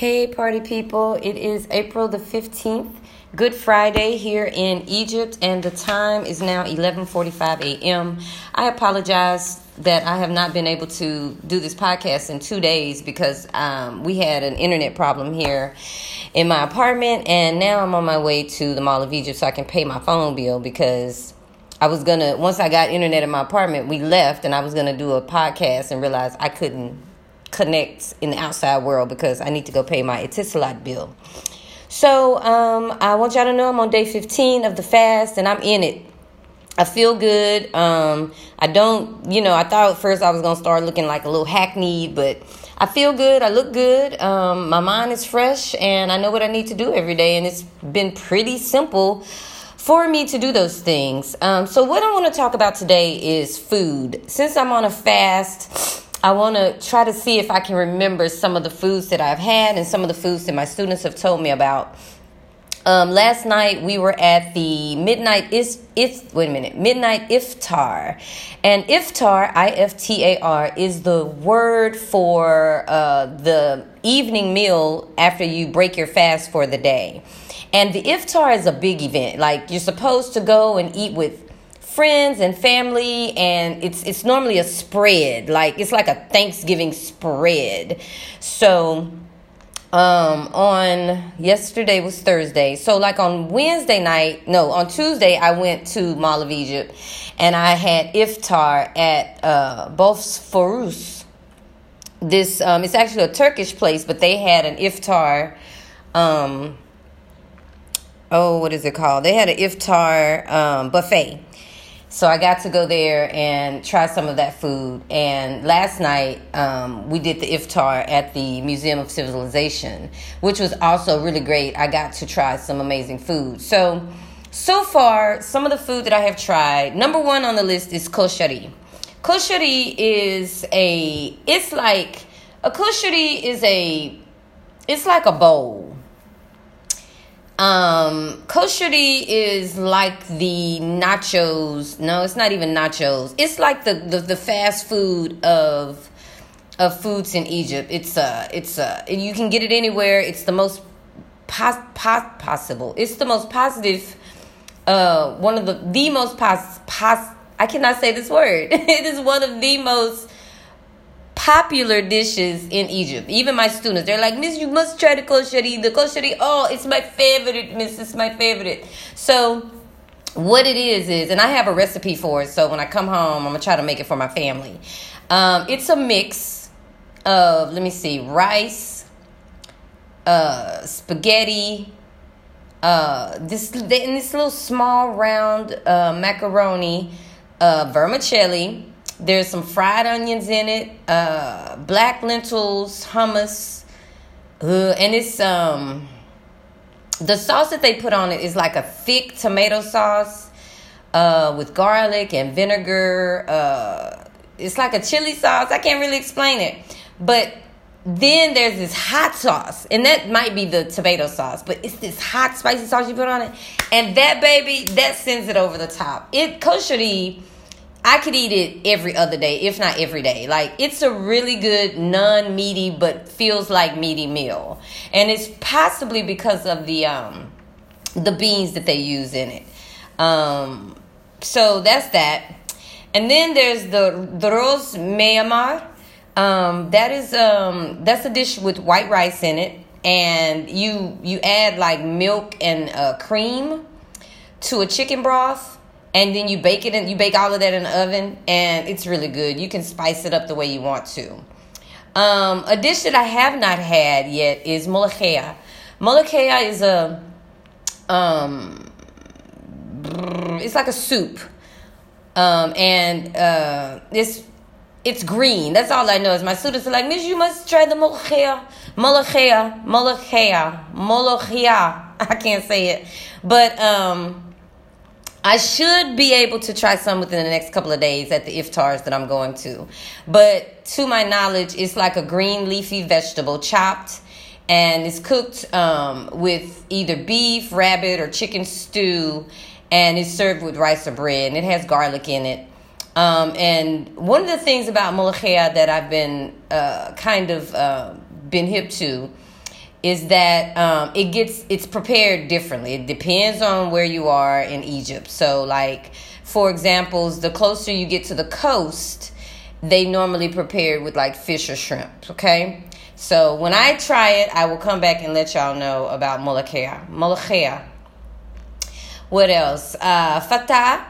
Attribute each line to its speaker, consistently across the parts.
Speaker 1: Hey, party people. It is April the 15th, Good Friday here in Egypt, and the time is now 11:45 a.m. I apologize that I have not been able to do this podcast in two days because um, we had an internet problem here in my apartment, and now I'm on my way to the Mall of Egypt so I can pay my phone bill because I was gonna once I got internet in my apartment, we left, and I was gonna do a podcast and realized I couldn't connect in the outside world because I need to go pay my Etisalat bill. So um, I want y'all to know I'm on day 15 of the fast and I'm in it. I feel good. Um, I don't, you know, I thought at first I was going to start looking like a little hackneyed, but I feel good. I look good. Um, my mind is fresh and I know what I need to do every day. And it's been pretty simple for me to do those things. Um, so, what I want to talk about today is food. Since I'm on a fast, I want to try to see if I can remember some of the foods that I've had and some of the foods that my students have told me about. Um, last night we were at the midnight is if wait a minute midnight iftar, and iftar I F T A R is the word for uh, the evening meal after you break your fast for the day, and the iftar is a big event. Like you're supposed to go and eat with friends and family and it's it's normally a spread like it's like a thanksgiving spread. So um on yesterday was thursday. So like on wednesday night no on tuesday i went to mall of egypt and i had iftar at uh bosphorus this um it's actually a turkish place but they had an iftar um oh what is it called? They had an iftar um buffet so I got to go there and try some of that food. And last night um, we did the iftar at the Museum of Civilization, which was also really great. I got to try some amazing food. So so far, some of the food that I have tried. Number one on the list is koshari. Koshari is a. It's like a koshari is a. It's like a bowl um, koshari is like the nachos. No, it's not even nachos. It's like the, the, the fast food of of foods in Egypt. It's uh it's uh you can get it anywhere. It's the most pos, pos, possible. It's the most positive uh one of the the most pos, pos I cannot say this word. it is one of the most popular dishes in Egypt. Even my students, they're like, Miss, you must try the koshari. The koshari, oh, it's my favorite, Miss, it's my favorite. So, what it is is, and I have a recipe for it. So when I come home, I'm gonna try to make it for my family. Um, it's a mix of, let me see, rice, uh, spaghetti, uh, this in this little small round uh, macaroni, uh, vermicelli there's some fried onions in it, uh, black lentils, hummus, uh, and it's um the sauce that they put on it is like a thick tomato sauce uh, with garlic and vinegar. Uh, it's like a chili sauce. I can't really explain it, but then there's this hot sauce, and that might be the tomato sauce, but it's this hot spicy sauce you put on it, and that baby that sends it over the top. It koshari I could eat it every other day, if not every day. Like it's a really good non-meaty but feels like meaty meal. And it's possibly because of the um the beans that they use in it. Um so that's that. And then there's the dros meyamar. Um that is um that's a dish with white rice in it and you you add like milk and uh, cream to a chicken broth and then you bake it and you bake all of that in the oven and it's really good. You can spice it up the way you want to. Um, a dish that i have not had yet is molokhia molokhia is a um, it's like a soup. Um, and uh, it's it's green. That's all i know is my students are like miss you must try the molokhia molokhia molokhia molokhia i can't say it. But um I should be able to try some within the next couple of days at the iftars that I'm going to. But to my knowledge, it's like a green leafy vegetable chopped and it's cooked um, with either beef, rabbit, or chicken stew, and it's served with rice or bread, and it has garlic in it. Um, and one of the things about molokhia that I've been uh, kind of uh, been hip to is that um, it gets it's prepared differently. It depends on where you are in Egypt. So, like for examples, the closer you get to the coast, they normally prepare with like fish or shrimp. Okay, so when I try it, I will come back and let y'all know about molokhia. Molokhia. What else? Uh.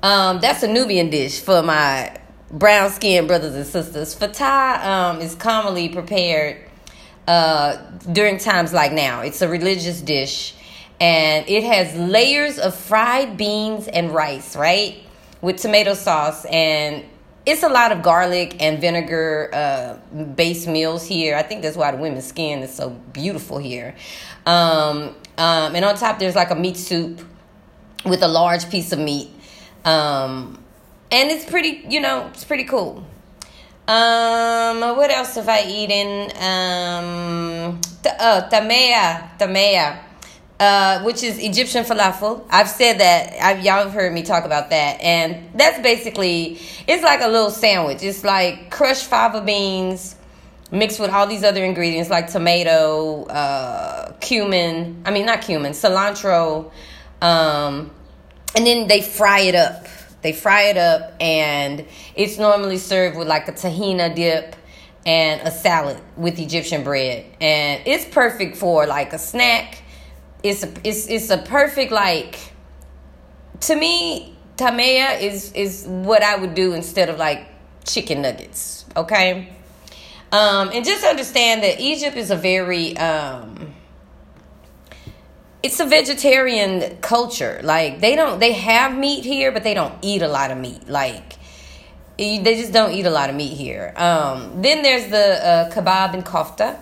Speaker 1: Um, that's a Nubian dish for my brown skinned brothers and sisters. Fatah um, is commonly prepared uh, during times like now. It's a religious dish and it has layers of fried beans and rice, right? With tomato sauce and it's a lot of garlic and vinegar uh, based meals here. I think that's why the women's skin is so beautiful here. Um, um, and on top, there's like a meat soup with a large piece of meat. Um, and it's pretty, you know, it's pretty cool. Um, what else have I eaten? Um, t- oh, tamea, tamea, uh, which is Egyptian falafel. I've said that. I've, y'all have heard me talk about that, and that's basically it's like a little sandwich. It's like crushed fava beans mixed with all these other ingredients like tomato, uh, cumin. I mean, not cumin, cilantro, um, and then they fry it up they fry it up, and it's normally served with like a tahina dip and a salad with Egyptian bread, and it's perfect for like a snack. It's a, it's it's a perfect like to me. Tamea is is what I would do instead of like chicken nuggets. Okay, um, and just understand that Egypt is a very um, it's a vegetarian culture. Like they don't they have meat here, but they don't eat a lot of meat. Like they just don't eat a lot of meat here. Um, then there's the uh, kebab and kofta.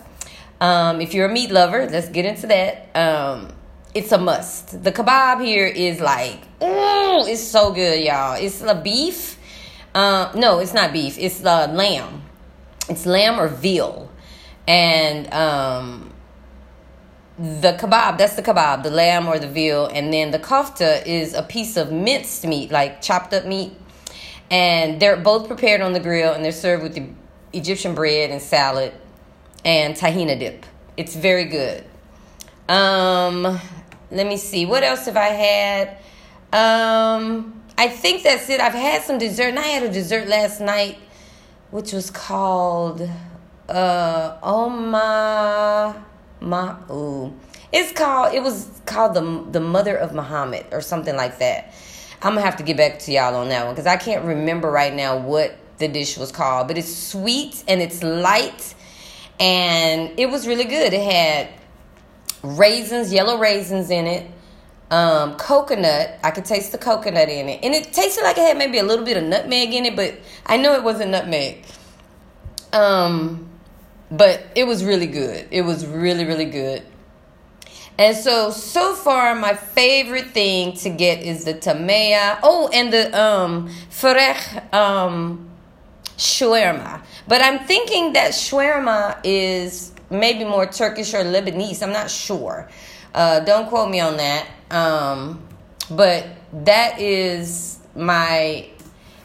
Speaker 1: Um, if you're a meat lover, let's get into that. Um, it's a must. The kebab here is like, ooh, it's so good, y'all. It's the beef. Uh, no, it's not beef. It's the lamb. It's lamb or veal, and um, the kebab that's the kebab the lamb or the veal and then the kofta is a piece of minced meat like chopped up meat and they're both prepared on the grill and they're served with the egyptian bread and salad and tahina dip. It's very good. Um let me see what else have i had? Um i think that's it. I've had some dessert and i had a dessert last night which was called uh oma Ma It's called it was called the the mother of Muhammad or something like that. I'm gonna have to get back to y'all on that one because I can't remember right now what the dish was called, but it's sweet and it's light and it was really good. It had raisins, yellow raisins in it, um, coconut. I could taste the coconut in it, and it tasted like it had maybe a little bit of nutmeg in it, but I know it wasn't nutmeg. Um, but it was really good. It was really, really good. And so, so far, my favorite thing to get is the tamea. Oh, and the um, farech um, shawarma. But I'm thinking that shawarma is maybe more Turkish or Lebanese. I'm not sure. Uh, don't quote me on that. Um, but that is my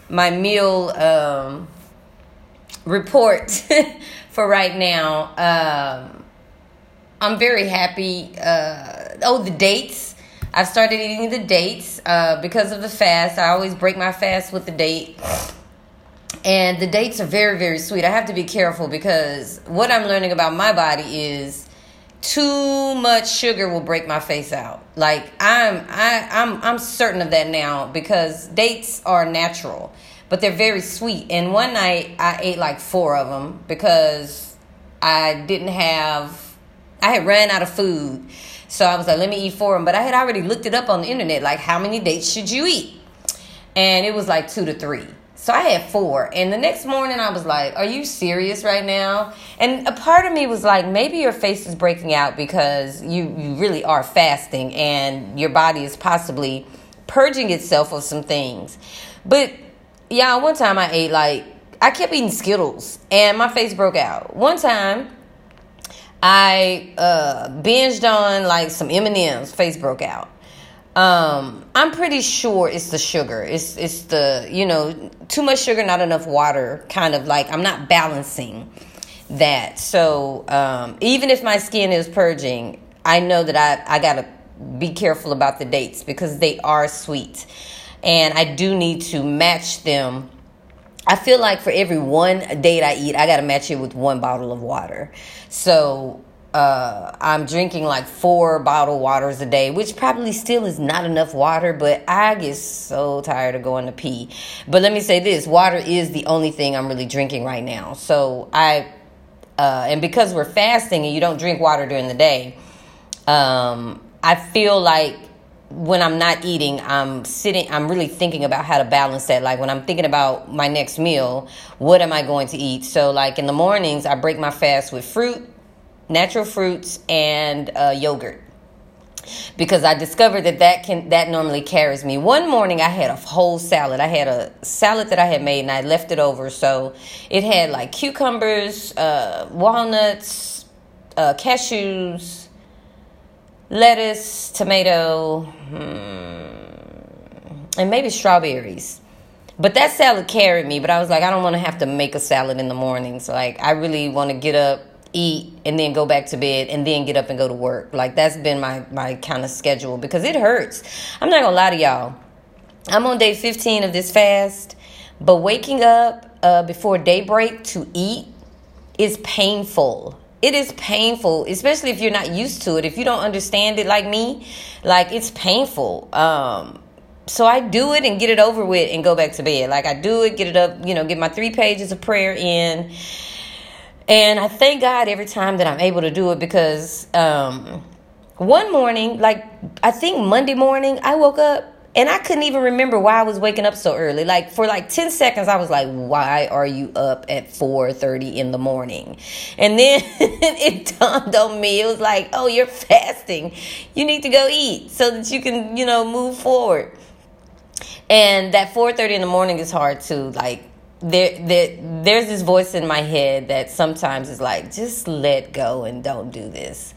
Speaker 1: my meal um, report for right now. Um, I'm very happy. Uh, oh, the dates. I've started eating the dates uh, because of the fast. I always break my fast with the date. And the dates are very, very sweet. I have to be careful because what I'm learning about my body is too much sugar will break my face out. Like I'm I I'm I'm certain of that now because dates are natural but they're very sweet. And one night I ate like four of them because I didn't have, I had ran out of food. So I was like, let me eat four of them. But I had already looked it up on the internet, like how many dates should you eat? And it was like two to three. So I had four. And the next morning I was like, Are you serious right now? And a part of me was like, maybe your face is breaking out because you, you really are fasting and your body is possibly purging itself of some things. But yeah, one time I ate like I kept eating Skittles and my face broke out. One time I uh, binged on like some M and M's. Face broke out. Um, I'm pretty sure it's the sugar. It's it's the you know too much sugar, not enough water. Kind of like I'm not balancing that. So um, even if my skin is purging, I know that I, I got to be careful about the dates because they are sweet. And I do need to match them. I feel like for every one date I eat, I got to match it with one bottle of water. So uh, I'm drinking like four bottled waters a day, which probably still is not enough water, but I get so tired of going to pee. But let me say this water is the only thing I'm really drinking right now. So I, uh, and because we're fasting and you don't drink water during the day, um, I feel like when I'm not eating, I'm sitting, I'm really thinking about how to balance that. Like when I'm thinking about my next meal, what am I going to eat? So, like in the mornings, I break my fast with fruit natural fruits, and uh, yogurt because I discovered that that can that normally carries me. One morning I had a whole salad. I had a salad that I had made and I left it over, so it had like cucumbers, uh, walnuts, uh, cashews, lettuce, tomato, hmm, and maybe strawberries. But that salad carried me. But I was like, I don't want to have to make a salad in the morning. So, Like I really want to get up eat and then go back to bed and then get up and go to work. Like that's been my my kind of schedule because it hurts. I'm not gonna lie to y'all. I'm on day 15 of this fast, but waking up uh, before daybreak to eat is painful. It is painful, especially if you're not used to it. If you don't understand it like me, like it's painful. Um, so I do it and get it over with and go back to bed. Like I do it, get it up, you know, get my three pages of prayer in and I thank God every time that I'm able to do it because um, one morning, like I think Monday morning, I woke up and I couldn't even remember why I was waking up so early. Like for like 10 seconds I was like, "Why are you up at 4:30 in the morning?" And then it dawned on me. It was like, "Oh, you're fasting. You need to go eat so that you can, you know, move forward." And that 4:30 in the morning is hard to like there, there there's this voice in my head that sometimes is like just let go and don't do this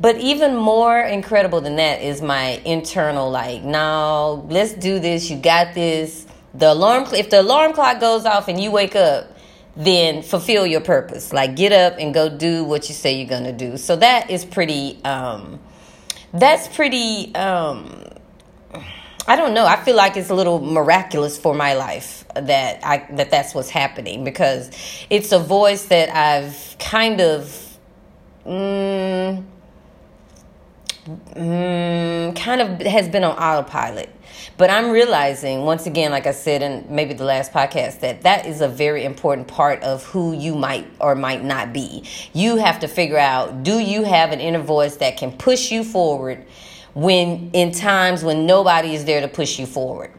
Speaker 1: but even more incredible than that is my internal like no let's do this you got this. The alarm if the alarm clock goes off and you wake up then fulfill your purpose. Like get up and go do what you say you're gonna do. So that is pretty um that's pretty um I don't know. I feel like it's a little miraculous for my life that I that that's what's happening because it's a voice that I've kind of mm, mm, kind of has been on autopilot. But I'm realizing once again, like I said in maybe the last podcast, that that is a very important part of who you might or might not be. You have to figure out: do you have an inner voice that can push you forward? when in times when nobody is there to push you forward.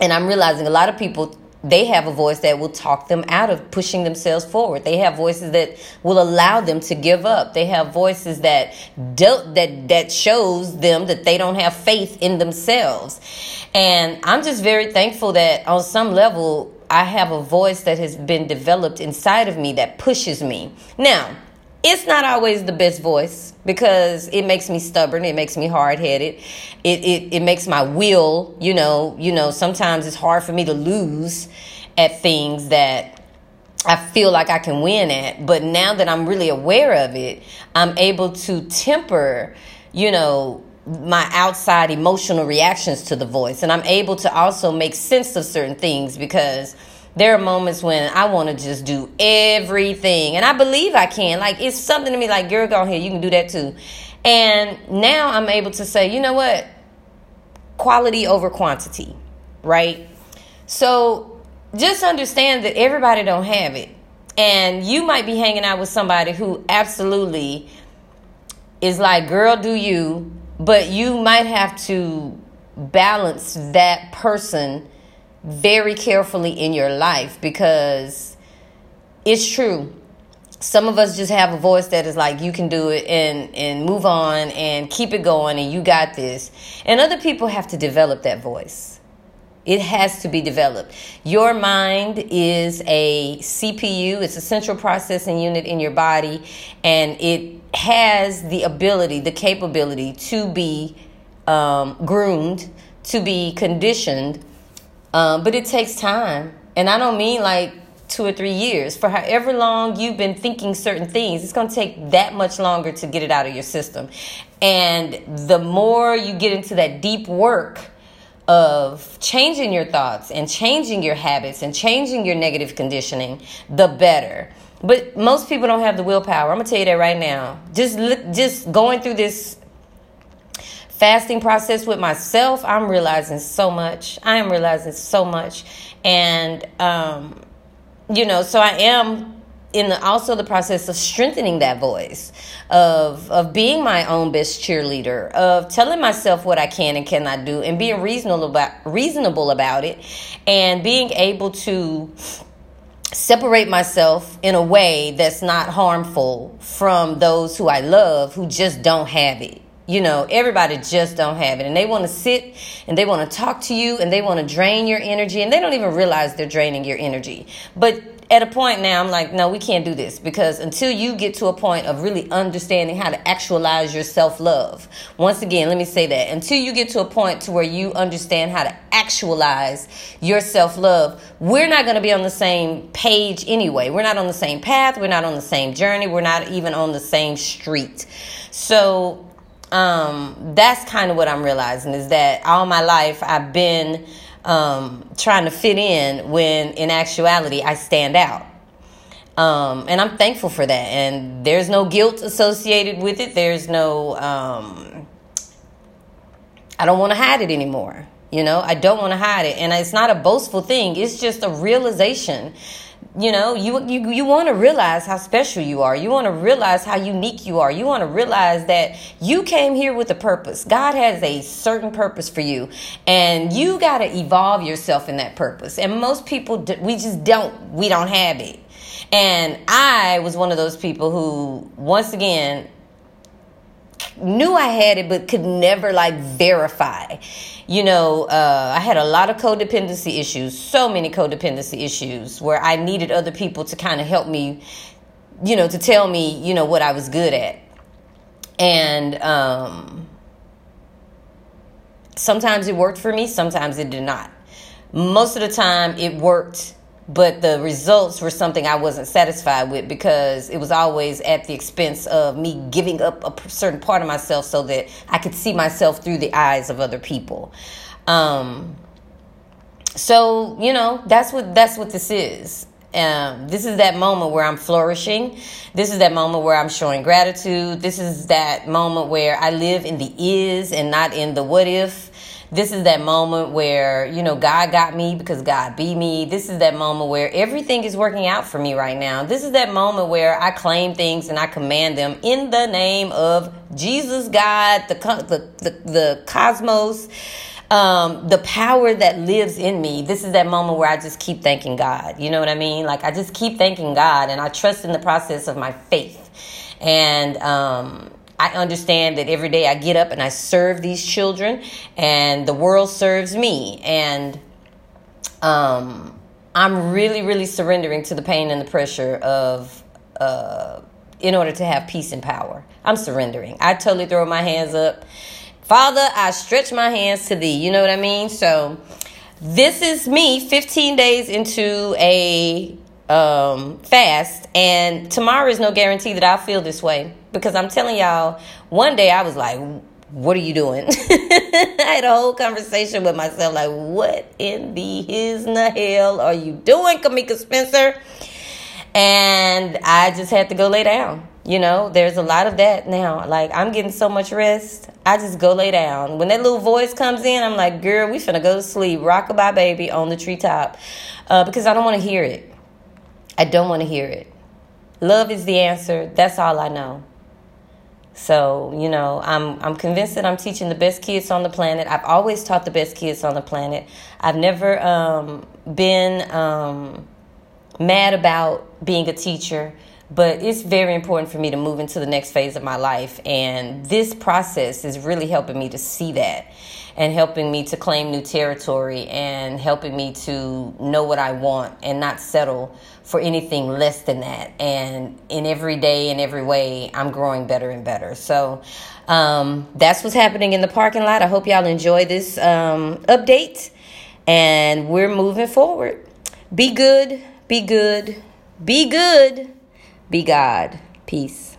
Speaker 1: And I'm realizing a lot of people they have a voice that will talk them out of pushing themselves forward. They have voices that will allow them to give up. They have voices that do, that that shows them that they don't have faith in themselves. And I'm just very thankful that on some level I have a voice that has been developed inside of me that pushes me. Now, it's not always the best voice because it makes me stubborn it makes me hard-headed. It, it, it makes my will you know you know sometimes it's hard for me to lose at things that i feel like i can win at. But now that i'm really aware of it i'm able to temper you know my outside emotional reactions to the voice. And i'm able to also make sense of certain things because there are moments when I want to just do everything. And I believe I can. Like, it's something to me like, girl, go ahead, you can do that too. And now I'm able to say, you know what? Quality over quantity, right? So just understand that everybody don't have it. And you might be hanging out with somebody who absolutely is like, girl, do you, but you might have to balance that person very carefully in your life because it's true. Some of us just have a voice that is like you can do it and and move on and keep it going and you got this. And other people have to develop that voice. It has to be developed. Your mind is a CPU, it's a central processing unit in your body, and it has the ability, the capability to be um, groomed, to be conditioned um, but it takes time. And I don't mean like two or three years. For however long you've been thinking certain things, it's going to take that much longer to get it out of your system. And the more you get into that deep work of changing your thoughts and changing your habits and changing your negative conditioning, the better. But most people don't have the willpower. I'm gonna tell you that right now. Just look, just going through this fasting process with myself, I'm realizing so much. I am realizing so much, and um, you know, so I am in the also the process of strengthening that voice of of being my own best cheerleader of telling myself what I can and cannot do and being reasonable about reasonable about it and being able to separate myself in a way that's not harmful from those who I love who just don't have it you know everybody just don't have it. And they want to sit and they want to talk to you and they want to drain your energy and they don't even realize they're draining your energy. But at a point now i'm like no we can't do this because until you get to a point of really understanding how to actualize your self-love once again let me say that until you get to a point to where you understand how to actualize your self-love we're not going to be on the same page anyway. We're not on the same path. We're not on the same journey. We're not even on the same street. So um, that's kind of what I'm realizing is that all my life I've been um, trying to fit in when in actuality I stand out. Um, and I'm thankful for that. And there's no guilt associated with it. There's no, um, I don't want to hide it anymore. You know, I don't want to hide it. And it's not a boastful thing, it's just a realization you know you you you want to realize how special you are. You want to realize how unique you are. You want to realize that you came here with a purpose. God has a certain purpose for you and you got to evolve yourself in that purpose. And most people we just don't we don't have it. And i was one of those people who once again knew i had it but could never like verify you know, uh, I had a lot of codependency issues, so many codependency issues where I needed other people to kind of help me, you know, to tell me, you know, what I was good at. And um, sometimes it worked for me, sometimes it did not. Most of the time it worked but the results were something I wasn't satisfied with because it was always at the expense of me giving up a certain part of myself so that I could see myself through the eyes of other people. Um, so you know that's what that's what this is. Um, this is that moment where I'm flourishing. This is that moment where I'm showing gratitude. This is that moment where I live in the is and not in the what if this is that moment where, you know, God got me because God beat me. This is that moment where everything is working out for me right now. This is that moment where I claim things and I command them in the name of Jesus, God, the, the, the, the cosmos. Um, the power that lives in me, this is that moment where I just keep thanking God. You know what I mean? Like I just keep thanking God and I trust in the process of my faith. And um, I understand that every day I get up and I serve these children, and the world serves me. And um, I'm really, really surrendering to the pain and the pressure of, uh, in order to have peace and power. I'm surrendering. I totally throw my hands up. Father, I stretch my hands to thee. You know what I mean? So, this is me 15 days into a um, fast, and tomorrow is no guarantee that I'll feel this way because I'm telling y'all, one day I was like, what are you doing? I had a whole conversation with myself, like, what in the his hell are you doing, Kamika Spencer? And I just had to go lay down. You know, there's a lot of that now. Like, I'm getting so much rest. I just go lay down. When that little voice comes in, I'm like, girl, we finna go to sleep. Rockabye baby on the treetop. Uh, because I don't want to hear it. I don't want to hear it. Love is the answer. That's all I know. So, you know, I'm I'm convinced that I'm teaching the best kids on the planet. I've always taught the best kids on the planet. I've never um, been um, mad about being a teacher, but it's very important for me to move into the next phase of my life. And this process is really helping me to see that and helping me to claim new territory and helping me to know what I want and not settle for anything less than that. And in every day, in every way, I'm growing better and better. So um, that's what's happening in the parking lot. I hope y'all enjoy this um, update. And we're moving forward. Be good, Be good. Be good. Be God. Peace.